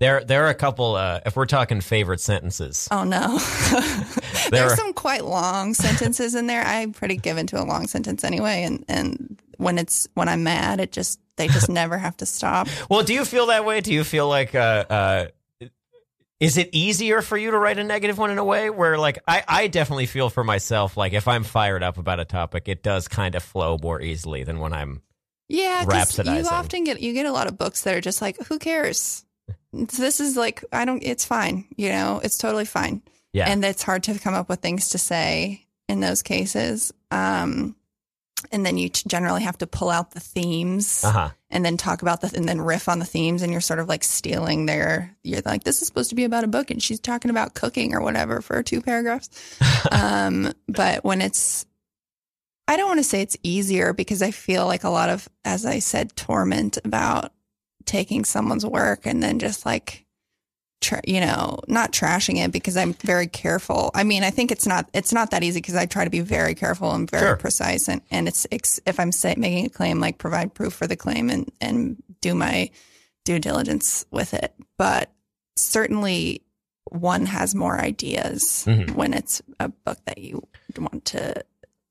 There, there are a couple. Uh, if we're talking favorite sentences, Oh no, [laughs] [laughs] There there's are- some quite long sentences in there. I'm pretty given to a long sentence anyway, and and when it's when I'm mad, it just they just [laughs] never have to stop. Well, do you feel that way? Do you feel like uh, uh, is it easier for you to write a negative one in a way where like I, I definitely feel for myself like if I'm fired up about a topic, it does kind of flow more easily than when I'm Yeah, 'cause you often get you get a lot of books that are just like, who cares? This is like I don't. It's fine. You know, it's totally fine. yeah and it's hard to come up with things to say in those cases. Um, and then you generally have to pull out the themes uh huh and then talk about the and then riff on the themes, and you're sort of like stealing their. You're like, this is supposed to be about a book, and she's talking about cooking or whatever for two paragraphs. [laughs] um, but when it's, I don't want to say it's easier because I feel like a lot of, as I said, torment about taking someone's work and then just like, tra- you know, not trashing it because I'm very careful. I mean, I think it's not, it's not that easy because I try to be very careful and very Sure. precise. And, and it's, it's, if I'm say, making a claim, like provide proof for the claim and, and do my due diligence with it. But certainly one has more ideas Mhm. when it's a book that you want to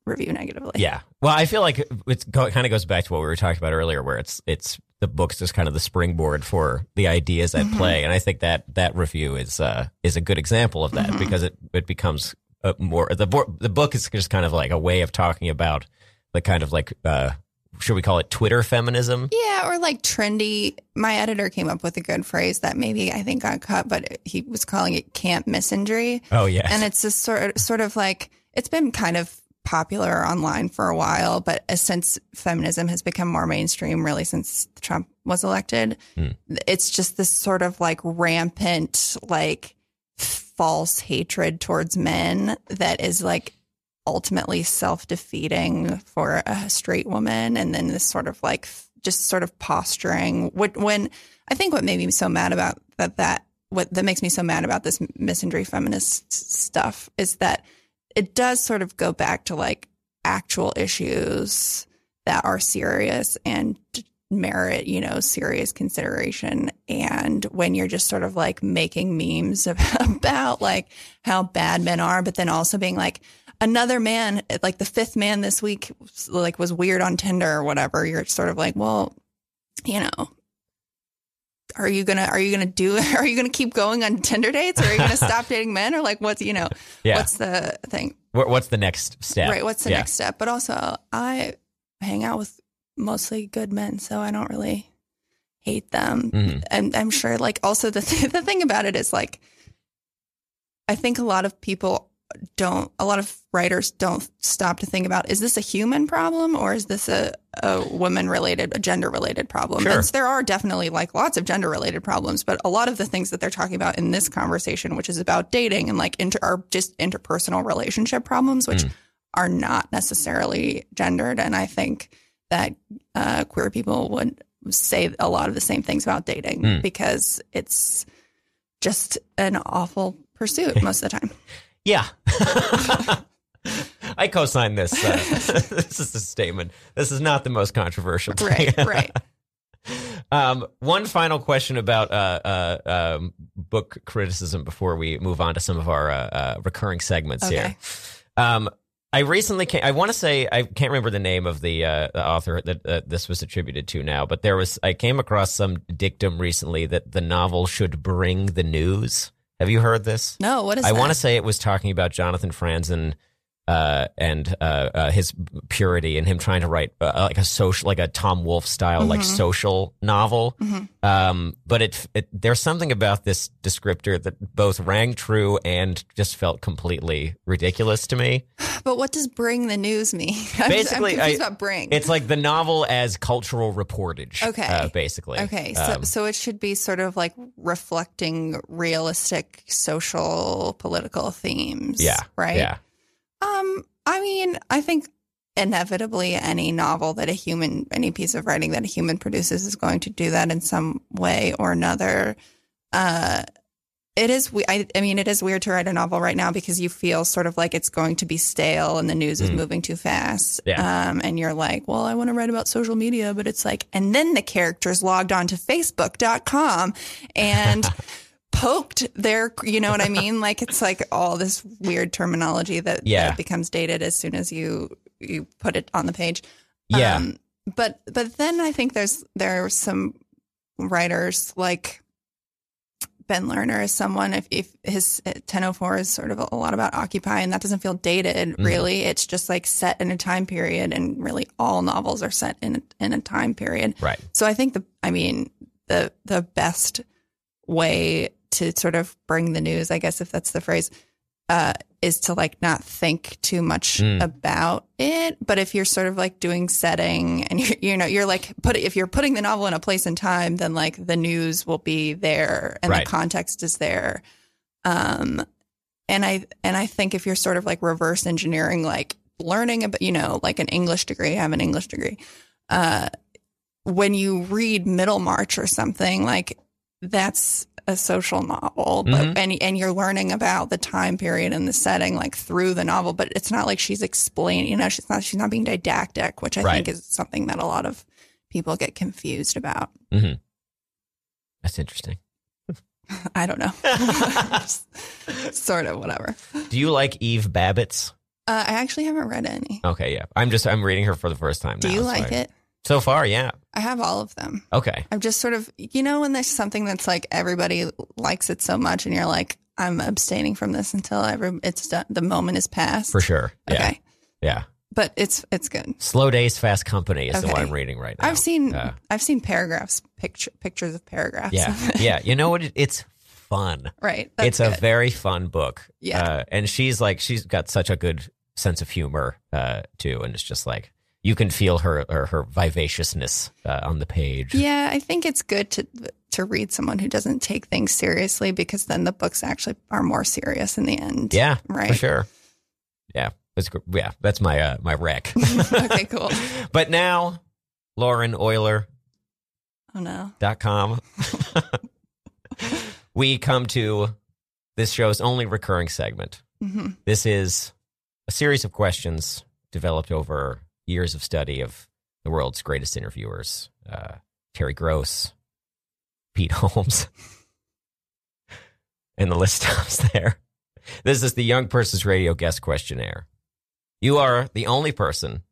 review negatively. yeah. Well, I feel like it's go, it kind of goes back to what we were talking about earlier, where it's it's the book's just kind of the springboard for the ideas at Mhm. play, and I think that that review is uh is a good example of that Mhm. because it it becomes a more the the book is just kind of like a way of talking about the kind of like uh should we call it Twitter feminism? Yeah, or like trendy. My editor came up with a good phrase that maybe I think got cut, but he was calling it camp misandry. Oh yeah, And it's just sort sort of like it's been kind of popular online for a while, but as since feminism has become more mainstream, really since Trump was elected, Hmm. it's just this sort of like rampant, like false hatred towards men that is like ultimately self defeating for a straight woman, and then this sort of like just sort of posturing. What when I think what made me so mad about that that what that makes me so mad about this misandry feminist stuff is that it does sort of go back to like actual issues that are serious and merit, you know, serious consideration. And when you're just sort of like making memes [laughs] about like how bad men are, but then also being like, another man, like the fifth man this week, like was weird on Tinder or whatever, you're sort of like, well, you know, are you gonna are you gonna do [laughs] are you gonna keep going on Tinder dates or are you gonna stop [laughs] dating men or like what's you know yeah. what's the thing What's the next step? right what's the Yeah. next step but also I hang out with mostly good men so I don't really hate them Mhm. and I'm sure like also the th- [laughs] the thing about it is like I think a lot of people don't a lot of writers don't stop to think about is this a human problem or is this a, a woman related a gender related problem Sure. so there are definitely like lots of gender related problems but a lot of the things that they're talking about in this conversation which is about dating and like inter are just interpersonal relationship problems which Mm. are not necessarily gendered and i think that uh, queer people would say a lot of the same things about dating Mm. because it's just an awful pursuit [laughs] most of the time Yeah. [laughs] I co-sign this. Uh, [laughs] this is a statement. This is not the most controversial. right right [laughs] Um, one final question about uh, uh, um, book criticism before we move on to some of our uh, uh, recurring segments here. Um, I recently came, I want to say I can't remember the name of the, uh, the author that uh, this was attributed to now, but there was I came across some dictum recently that the novel should bring the news. Have you heard this? no what is I that? want to say it was talking about Jonathan Franzen uh, and uh, uh, his purity and him trying to write uh, like a social, like a Tom Wolfe style, like Mhm. social novel. Mhm. Um, but it, it there's something about this descriptor that both rang true and just felt completely ridiculous to me. But what does bring the news mean? [laughs] I'm, Basically, I'm confused I- about bring. It's like the novel as cultural reportage. Okay. uh, basically. Okay, so Um, so it should be sort of like reflecting realistic social political themes. yeah. Right. Yeah. Um, I mean, I think inevitably any novel that a human, any piece of writing that a human produces is going to do that in some way or another. Uh, it is. I, I mean, it is weird to write a novel right now because you feel sort of like it's going to be stale and the news is Mm. moving too fast. Yeah. Um, and you're like, well, I want to write about social media, but it's like, and then the characters logged on to Facebook.com and [laughs] poked their, you know what I mean? Like it's like all this weird terminology that, Yeah. that becomes dated as soon as you you put it on the page. Yeah. Um, but but then I think there's there are some writers like Ben Lerner is someone if, if his 1004 is sort of a, lot about Occupy and that doesn't feel dated Mhm. really. It's just like set in a time period and really all novels are set in a, in a time period. right. So I think the I mean the the best way to sort of bring the news, I guess if that's the phrase, uh, is to like not think too much Mm. about it. But if you're sort of like doing setting and you're, you know, you're like put if you're putting the novel in a place and time, then like the news will be there and Right. the context is there. Um, and I and I think if you're sort of like reverse engineering, like learning about, you know, like an English degree, I have an English degree. Uh, when you read Middlemarch or something, like that's a social novel, but Mhm. and and you're learning about the time period and the setting like through the novel, but it's not like she's explaining, you know, she's not she's not being didactic, which I Right. think is something that a lot of people get confused about. That's interesting. [laughs] I don't know. [laughs] sort of whatever. Do you like Eve Babitz? Uh, I actually haven't read any. Okay, yeah. I'm just I'm reading her for the first time. Do now, you so like I- it? So far, yeah. I have all of them. Okay. I'm just sort of, you know, when there's something that's like everybody likes it so much, and you're like, I'm abstaining from this until every it's done, the moment is past. For sure. Yeah. Okay, Yeah. but it's it's good. Slow Days, Fast Company is the one I'm reading right now. I've seen Uh, I've seen paragraphs, picture pictures of paragraphs. yeah. of [laughs] yeah. You know what? It- It's fun. right. It's a very fun book. Yeah. Uh, and she's like, she's got such a good sense of humor, uh, too. And it's just like, you can feel her, her, her vivaciousness, uh, on the page. yeah. I think it's good to to read someone who doesn't take things seriously because then the books actually are more serious in the end. Yeah. Right. For sure. Yeah. That's, yeah. That's my, uh, my rec. [laughs] okay. Cool. [laughs] but now, Lauren Oyler, Oh no. dot com. [laughs] we come to this show's only recurring segment. hmm This is a series of questions developed over years of study of the world's greatest interviewers uh, Terry Gross, Pete [laughs] Holmes, and the list stops [laughs] there. This is the Young Person's Radio Guest Questionnaire. You are the only person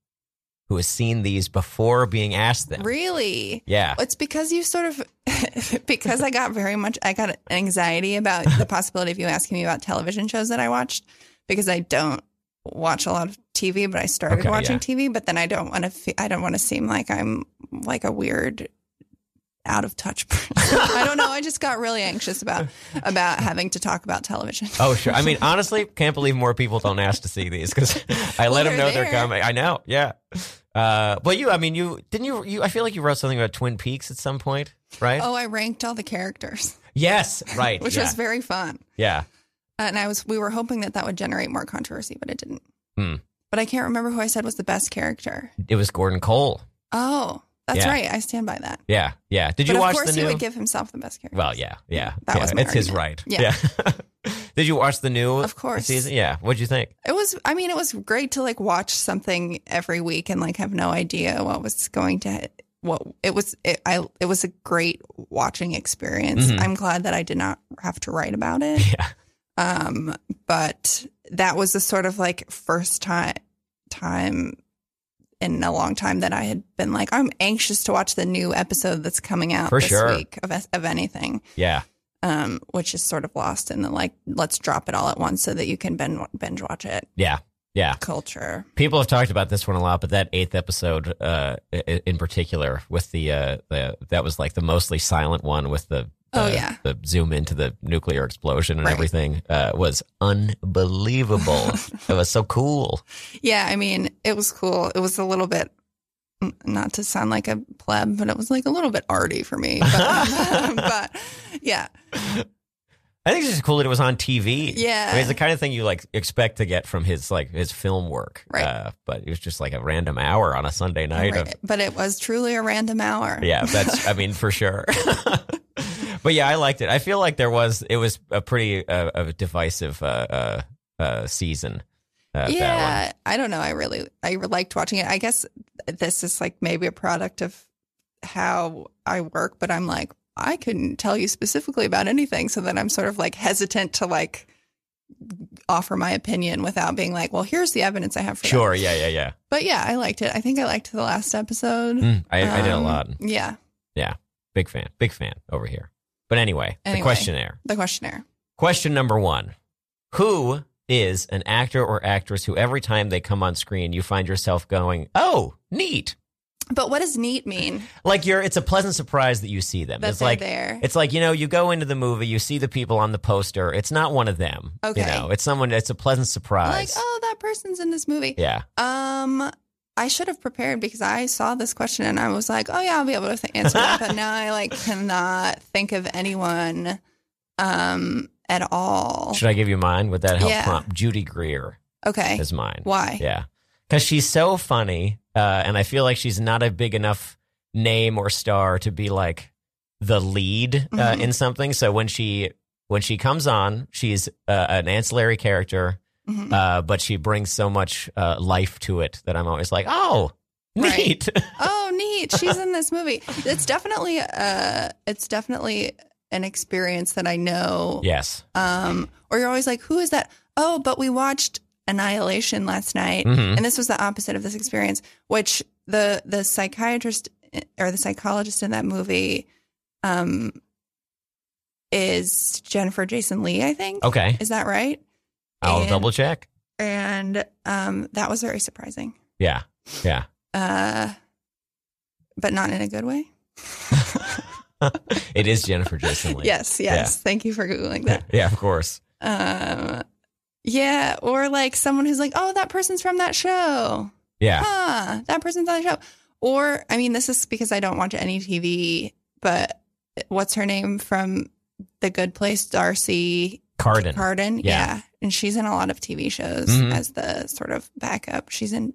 who has seen these before being asked them. Really? Yeah. It's because you sort of [laughs] because I got very much I got anxiety about the possibility of you asking me about television shows that I watched because I don't watch a lot of TV, but I started Okay, watching yeah. TV. But then I don't want to fe- I don't want to seem like I'm like a weird out of touch [laughs] person. I don't know. I just got really anxious about about having to talk about television. Oh, sure. I mean, honestly, can't believe more people don't ask to see these because [laughs] I let Well, them know they're they're coming. I know. Yeah. Uh, well, you, I mean, you didn't you, you, I feel like you wrote something about Twin Peaks at some point, right? Oh, I ranked all the characters, Yes. Right. [laughs] which yeah. was very fun. yeah. And I was we were hoping that that would generate more controversy, but it didn't. Hmm. But I can't remember who I said was the best character. It was Gordon Cole. Oh, that's Yeah. right. I stand by that. Yeah. Yeah. Did but you of watch course, the he new? would give himself the best character. well, yeah. Yeah. That yeah. was my It's his right. Yeah. [laughs] Did you watch the new Of course. season? Yeah. What'd you think? it was. I mean, it was great to like watch something every week and like have no idea what was going to. What it was. It, I. It was a great watching experience. Mhm. I'm glad that I did not have to write about it. [laughs] Yeah. Um, but that was the sort of like first time time in a long time that I had been like, I'm anxious to watch the new episode that's coming out For this sure. week of of anything. Yeah. Um, which is sort of lost in the like, let's drop it all at once so that you can binge binge watch it. Yeah. Yeah. culture. People have talked about this one a lot, but that eighth episode, uh, in particular, with the uh, the that was like the mostly silent one with the Oh, yeah. the zoom into the nuclear explosion and Right. everything uh, was unbelievable. [laughs] it was so cool. Yeah, I mean, it was cool. It was a little bit, not to sound like a pleb, but it was like a little bit arty for me. But, [laughs] but yeah, I think it's just cool that it was on TV. Yeah. I mean, it's the kind of thing you like expect to get from his like his film work. Right. Uh, but it was just like a random hour on a Sunday night of but it was truly a random hour. Yeah, that's I mean for sure. [laughs] but yeah, I liked it. I feel like there was it was a pretty uh, a divisive uh, uh, uh, season. Uh, yeah. I don't know. I really, I liked watching it. I guess this is like maybe a product of how I work, but I'm like, I couldn't tell you specifically about anything. So then I'm sort of like hesitant to like offer my opinion without being like, well, here's the evidence I have for that. Sure. Yeah. Yeah. Yeah. But yeah, I liked it. I think I liked the last episode. Mm, I, I did a lot. Yeah. Yeah, Big fan. Big fan over here. But anyway, the questionnaire. the questionnaire. Question number one: Who is an actor or actress who every time they come on screen you find yourself going, "Oh, neat." But what does neat mean? Like you're, it's a pleasant surprise that you see them. That it's like there. It's like, you know, you go into the movie, you see the people on the poster. It's not one of them. Okay. You know, it's someone, it's a pleasant surprise. like, oh, that person's in this movie. Yeah. Um, I should have prepared because I saw this question and I was like, oh yeah, I'll be able to answer that. But now I like cannot think of anyone, um, at all. Should I give you mine? Would that help Yeah. prompt? Judy Greer Okay, is mine. why? Yeah. Because she's so funny. Uh, and I feel like she's not a big enough name or star to be like the lead uh, Mhm. in something. So when she, when she comes on, she's uh, an ancillary character, Mhm. uh, but she brings so much uh, life to it that I'm always like, oh, Right. neat. [laughs] oh, neat! She's in this movie. It's definitely, uh, it's definitely an experience that I know. yes. Um, or you're always like, who is that? Oh, but we watched Annihilation last night, Mhm. and this was the opposite of this experience. Which the the psychiatrist or the psychologist in that movie, um, is Jennifer Jason Leigh. I think. Okay. Is that right? I'll And- double check. And um, that was very surprising. Yeah. Yeah. Uh, but not in a good way. [laughs] it is Jennifer Jason Leigh. Yes, yes. Thank you for googling that. [laughs] Yeah, of course. Um, yeah, or like someone who's like, "Oh, that person's from that show." Yeah. Huh, that person's on the show. Or I mean, this is because I don't watch any TV, but what's her name from The Good Place? D'Arcy Carden. Carden. Yeah. And she's in a lot of TV shows Mhm. as the sort of backup. She's in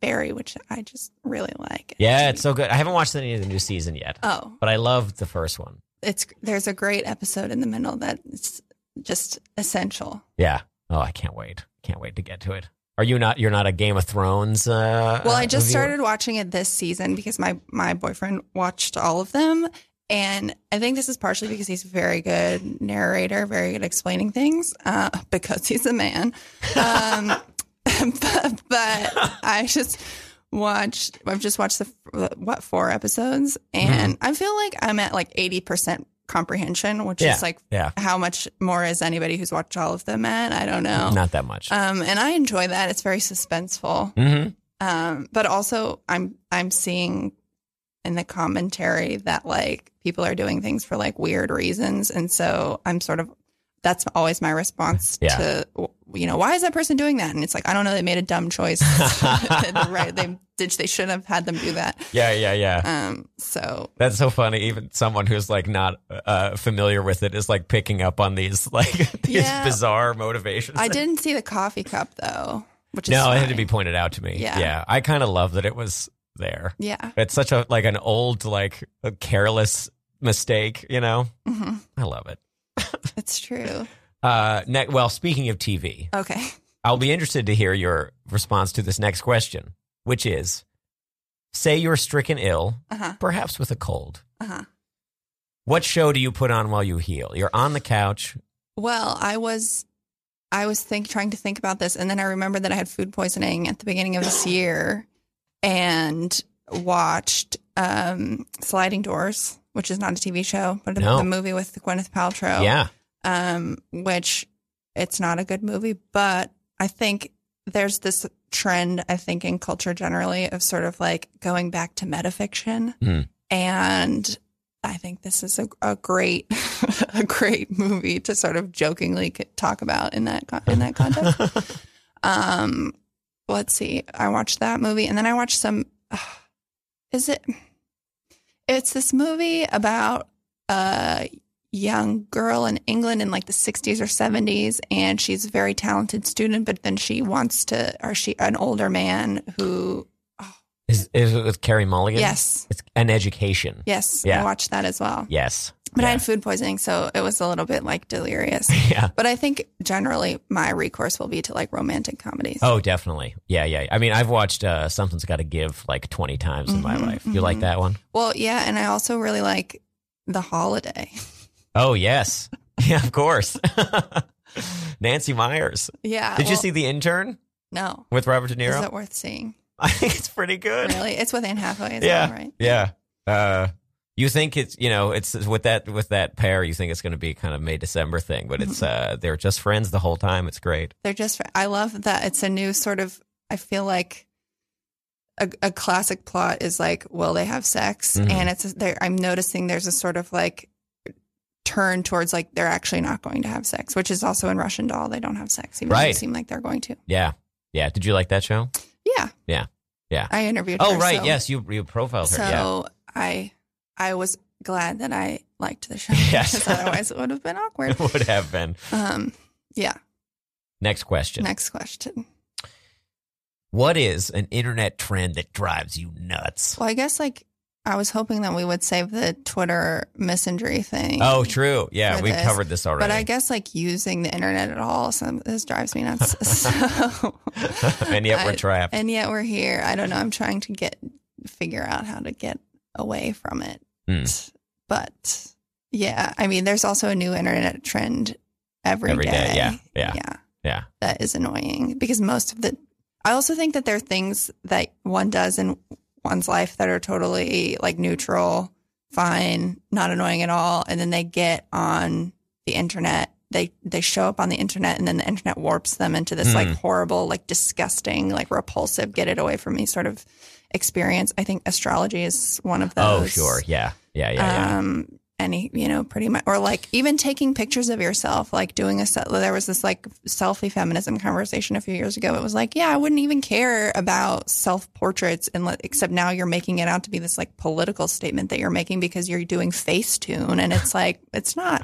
Barry, which I just really like. yeah, it's so good. I haven't watched any of the new season yet, Oh, but I loved the first one. it's there's a great episode in the middle that's just essential. Yeah. Oh, I can't wait. Can't wait to get to it. Are you not? You're not a Game of Thrones. Uh, Well, I uh, just reviewer? started watching it this season because my my boyfriend watched all of them, and I think this is partially because he's a very good narrator, very good explaining things, uh, [laughs] because he's a man. Um, [laughs] but, but I just watched. I've just watched the what four episodes, and I feel like I'm at like eighty percent comprehension, which Yeah. is like Yeah. how much more is anybody who's watched all of them at? I don't know. Not that much. Um, and I enjoy that. It's very suspenseful. hmm Um, but also I'm I'm seeing in the commentary that like people are doing things for like weird reasons, and so I'm sort of that's always my response Yeah. to you know why is that person doing that? And it's like I don't know they made a dumb choice, right? [laughs] [laughs] They did they should have had them do that. Yeah, yeah, yeah. Um, so That's so funny. Even someone who's like not uh, familiar with it is like picking up on these [laughs] like these Yeah. bizarre motivations. I didn't see the coffee cup though, which is No, it had to be pointed out to me. Yeah. yeah. I kind of love that it was there. yeah. It's such a like an old like a careless mistake. You know, hmm I love it. [laughs] It's true. Uh, ne- well, speaking of TV, Okay. I'll be interested to hear your response to this next question, which is: Say you're stricken ill, Uh huh. perhaps with a cold. Uh huh. What show do you put on while you heal? You're on the couch. Well, I was I was think trying to think about this and then I remembered that I had food poisoning at the beginning of this year and watched um Sliding Doors, which is not a TV show, but No. the movie with Gwyneth Paltrow. Yeah, Um which it's not a good movie, but I think there's this trend, I think, in culture generally of sort of like going back to metafiction. Mm. And I think this is a, a great, [laughs] a great movie to sort of jokingly talk about in that in that context. [laughs] um, let's see. I watched that movie, and then I watched some. is it? It's this movie about a young girl in England in like the 60s or 70s, and she's a very talented student, but then she wants to, or she an older man who. Is, is it with Carey Mulligan? Yes, It's an education. yes, Yeah. I watched that as well. Yes. But I had food poisoning, so it was a little bit like delirious. [laughs] yeah. But I think generally my recourse will be to like romantic comedies. Oh, definitely. Yeah, yeah. I mean, I've watched uh, Something's Got to Give like 20 times in my Mhm, life. You like mhm. that one? Well, yeah, and I also really like The Holiday. [laughs] Oh, yes. [laughs] Yeah, of course. Nancy Meyers. Yeah. Did you see The Intern No. with Robert De Niro? Is it worth seeing? I think it's pretty good. Really? It's with Anne Hathaway as Yeah. well, right? Yeah. Uh, you think it's you know it's with that with that pair you think it's going to be kind of May December thing, but it's Mm-hmm. uh they're just friends the whole time. It's great. They're just, I love that it's a new sort of, I feel like a, a classic plot is like, will they have sex? Mhm. And it's, there. I'm noticing there's a sort of like turn towards like they're actually not going to have sex, which is also in Russian Doll. They don't have sex, even though Right. they seem like they're going to. Yeah, yeah. Did you like that show? Yeah. Yeah. Yeah. I interviewed Oh her, right, so- yes. You you profiled her. So yeah. I I was glad that I liked the show [laughs] Yes. because otherwise it would have been [laughs] awkward. It would have been. Um, yeah. Next question. Next question. What is an internet trend that drives you nuts? Well, I guess like I was hoping that we would save the Twitter misandry thing. Oh, true. Yeah, for we this. covered this already. But I guess like using the internet at all, some this drives me nuts. [laughs] so, and yet we're I- trapped. and yet we're here. I don't know. I'm trying to get figure out how to get away from it. Hmm. But yeah, I mean, there's also a new internet trend every Every day. day, yeah, yeah. yeah. yeah. That is annoying because most of the. I also think that there are things that one does in one's life that are totally like neutral, fine, not annoying at all, and then they get on the internet. They they show up on the internet, and then the internet warps them into this like Hmm. horrible, like disgusting, like repulsive, get it away from me sort of experience. I think astrology is one of those. Oh, sure. Yeah. Yeah. Yeah. Yeah. Um, any, you know, pretty much, or like even taking pictures of yourself, like doing a set. There was this like selfie feminism conversation a few years ago. It was like, yeah, I wouldn't even care about self portraits, and except now you're making it out to be this like political statement that you're making because you're doing Facetune, and it's like it's not.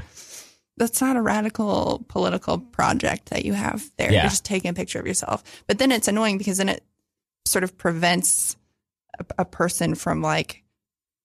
That's not a radical political project that you have there. Yeah. You're just taking a picture of yourself. But then it's annoying because then it sort of prevents a, a person from like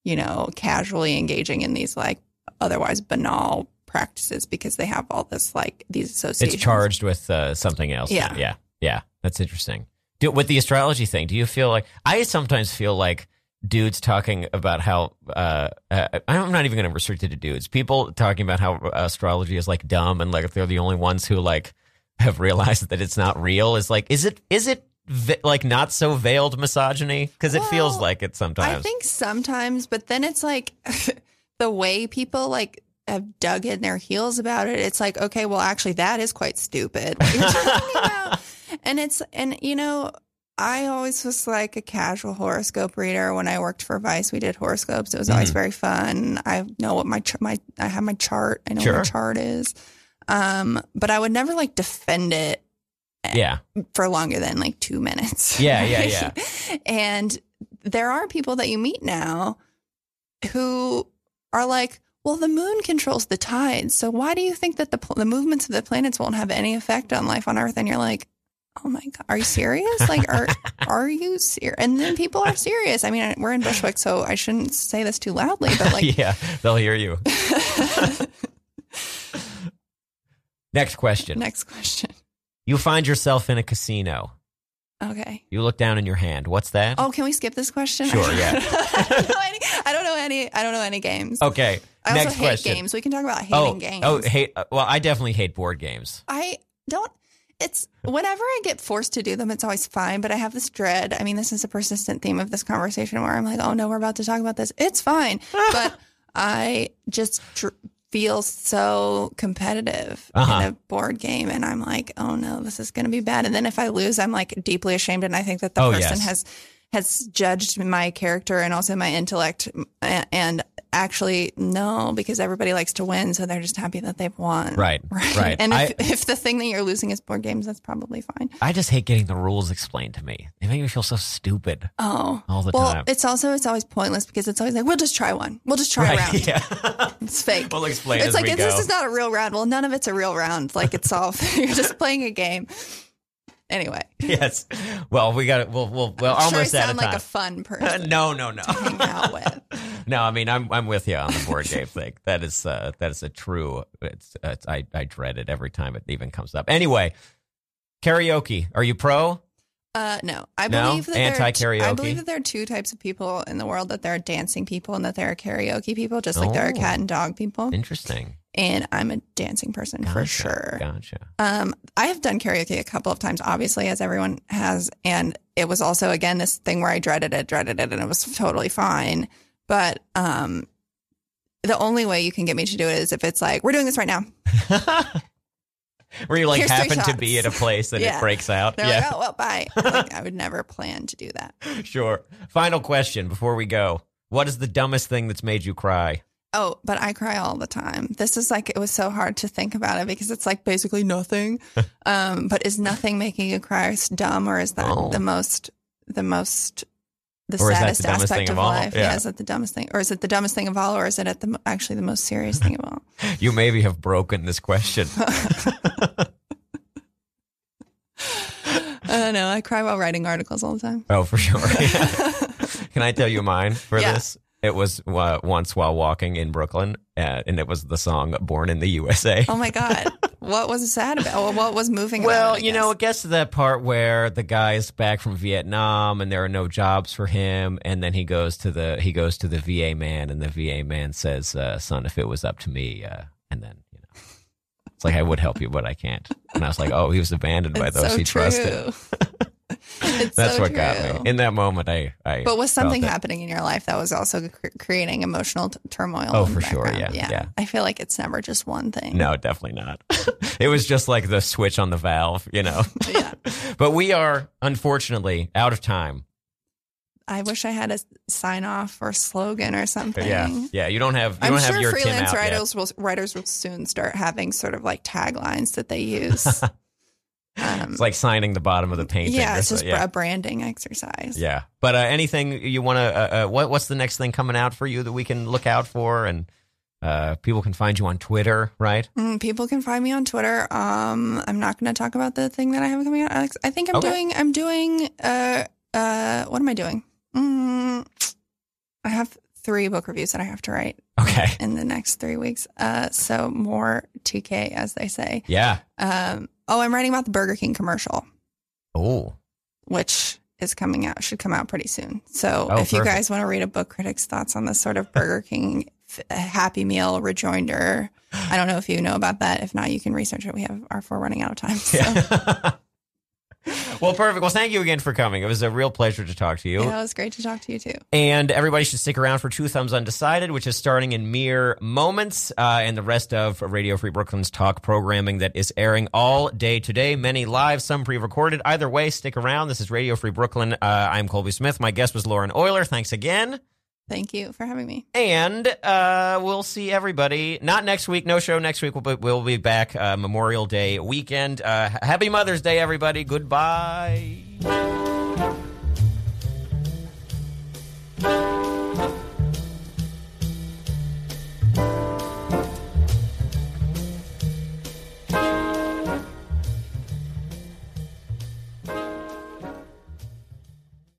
you know, casually engaging in these like otherwise banal practices because they have all this like these associations. it's charged with uh, something else. Yeah. Yeah. Yeah. That's interesting. Do, with the astrology thing, do you feel like I sometimes feel like dudes talking about how uh, uh, I'm not even going to restrict it to dudes. People talking about how astrology is like dumb and like they're the only ones who like have realized that it's not real. Is like, is it is it like not so veiled misogyny? Because it feels like it sometimes. I think sometimes, but then it's like [laughs] the way people like have dug in their heels about it. It's like, okay, well, actually, that is quite stupid. [laughs] What you're talking about. And it's, and you know, I always was like a casual horoscope reader. When I worked for Vice, we did horoscopes. It was always Mhm. very fun. I know what my ch- my I have my chart. I know what Sure. my chart is. Um, but I would never like defend it yeah. for longer than like two minutes. Yeah, yeah, [laughs] yeah. and there are people that you meet now who are like, well, the moon controls the tides. So why do you think that the, pl- the movements of the planets won't have any effect on life on Earth? And you're like, oh my God, are you serious? Like, are, [laughs] are you serious? And then people are serious. I mean, we're in Bushwick, so I shouldn't say this too loudly, but like, [laughs] yeah, they'll hear you. [laughs] Next question. next question. You find yourself in a casino. Okay. You look down in your hand. What's that? Oh, can we skip this question? Sure, yeah. I don't know any. I don't know any. I don't know any games. Okay. I also Next hate question. games. We can talk about hating Oh, games. oh, hate. uh, Well, I definitely hate board games. I don't. It's whenever I get forced to do them, it's always fine. But I have this dread. I mean, this is a persistent theme of this conversation where I'm like, oh no, we're about to talk about this. It's fine, but [laughs] I just dr- feels so competitive Uh-huh. in a board game and I'm like, oh no, this is going to be bad. And then if I lose, I'm like deeply ashamed and I think that the Oh, person yes. has has judged my character and also my intellect and actually no because everybody likes to win so they're just happy that they've won. Right, [laughs] right. right. And if, I- if the thing that you're losing is board games, that's probably fine. I just hate getting the rules explained to me. They make me feel so stupid Oh. all the well, time. it's also it's always pointless because it's always like we'll just try one. We'll just try a round. [laughs] Yeah. It's fake. we'll explain it's like we this is not a real round. Well, none of it's a real round. Like it's all [laughs] you're just playing a game. Anyway, yes. Well, we got it. We'll, we'll, well, I'm sure I almost sound like a fun [laughs] person no, no, no. hang out with. [laughs] no, I mean, I'm I'm with you on the board game thing. [laughs] That is uh, that is a true. It's, it's I I dread it every time it even comes up. Anyway, karaoke. Are you pro? Uh, no, I No? believe that there are Anti-karaoke? I believe that there are two types of people in the world. That there are dancing people and that there are karaoke people, just like there are Oh. cat and dog people. Interesting. And I'm a dancing person for sure. Gotcha. Um, I have done karaoke a couple of times, obviously, as everyone has, and it was also again this thing where I dreaded it, dreaded it, and it was totally fine. But um, the only way you can get me to do it is if it's like we're doing this right now. [laughs] Where you like Here's happen to be at a place and it breaks out. They're yeah. like, oh well, bye. [laughs] like, I would never plan to do that. Sure. Final question before we go. What is the dumbest thing that's made you cry? Oh, but I cry all the time. This is like it was so hard to think about it because it's like basically nothing. [laughs] um, but is nothing making you cry dumb, or is that Oh. the most the most the Or that the saddest aspect of of life? Yeah. is it the dumbest thing, or is it the dumbest thing of all, or is it at the actually the most serious thing of all? [laughs] You maybe have broken this question. [laughs] I don't know. I cry while writing articles all the time. oh, for sure. Can I tell you mine for Yeah. this? It was uh, once while walking in Brooklyn, uh, and it was the song "Born in the USA." Oh my god, what was sad about? What was moving? Well, about it, you know, it gets to that part where the guy is back from Vietnam and there are no jobs for him, and then he goes to the he goes to the VA man, and the VA man says, uh, "Son, if it was up to me," uh, and then you know, it's like I would help you, but I can't. And I was like, "Oh, he was abandoned by It's those so he true. trusted." [laughs] It's That's so what got me in that moment. I, I But was something happening in your life that was also cr- creating emotional t- turmoil? Oh, for sure. background? Yeah, yeah. I feel like it's never just one thing. No, definitely not. it was just like the switch on the valve, you know. [laughs] Yeah. [laughs] but we are unfortunately out of time. I wish I had a sign off or slogan or something. Yeah, yeah. You don't have you I'm don't sure have your freelance out yet. will writers will soon start having sort of like taglines that they use. [laughs] um, It's like signing the bottom of the painting. yeah, it's just yeah. a branding exercise. yeah. But uh, anything you want to? Uh, uh, what What's the next thing coming out for you that we can look out for? And uh, people can find you on Twitter, right? Mm, people can find me on Twitter. Um, I'm not going to talk about the thing that I have coming out. Alex. I think I'm Okay. doing. I'm doing. Uh, uh, what am I doing? Mm, I have three book reviews that I have to write Okay. in the next three weeks. Uh, so more TK, as they say. Yeah. Um, oh, I'm writing about the Burger King commercial, Oh. which is coming out. Should come out pretty soon. So Oh, if you guys want to read a book critic's thoughts on this sort of Burger [laughs] King uh, Happy Meal rejoinder, I don't know if you know about that. If not, you can research it. We have our four running out of time. So. Yeah. [laughs] well, perfect. Well, thank you again for coming. It was a real pleasure to talk to you. Yeah, it was great to talk to you too. And everybody should stick around for Two Thumbs Undecided, which is starting in mere moments, uh, and the rest of Radio Free Brooklyn's talk programming that is airing all day today. Many live, some pre recorded. Either way, stick around. This is Radio Free Brooklyn. Uh, I'm Colby Smith. My guest was Lauren Oyler. Thanks again. Thank you for having me. And uh, we'll see everybody. Not next week, no show next week, but we'll be back uh, Memorial Day weekend. Uh, happy Mother's Day, everybody. Goodbye.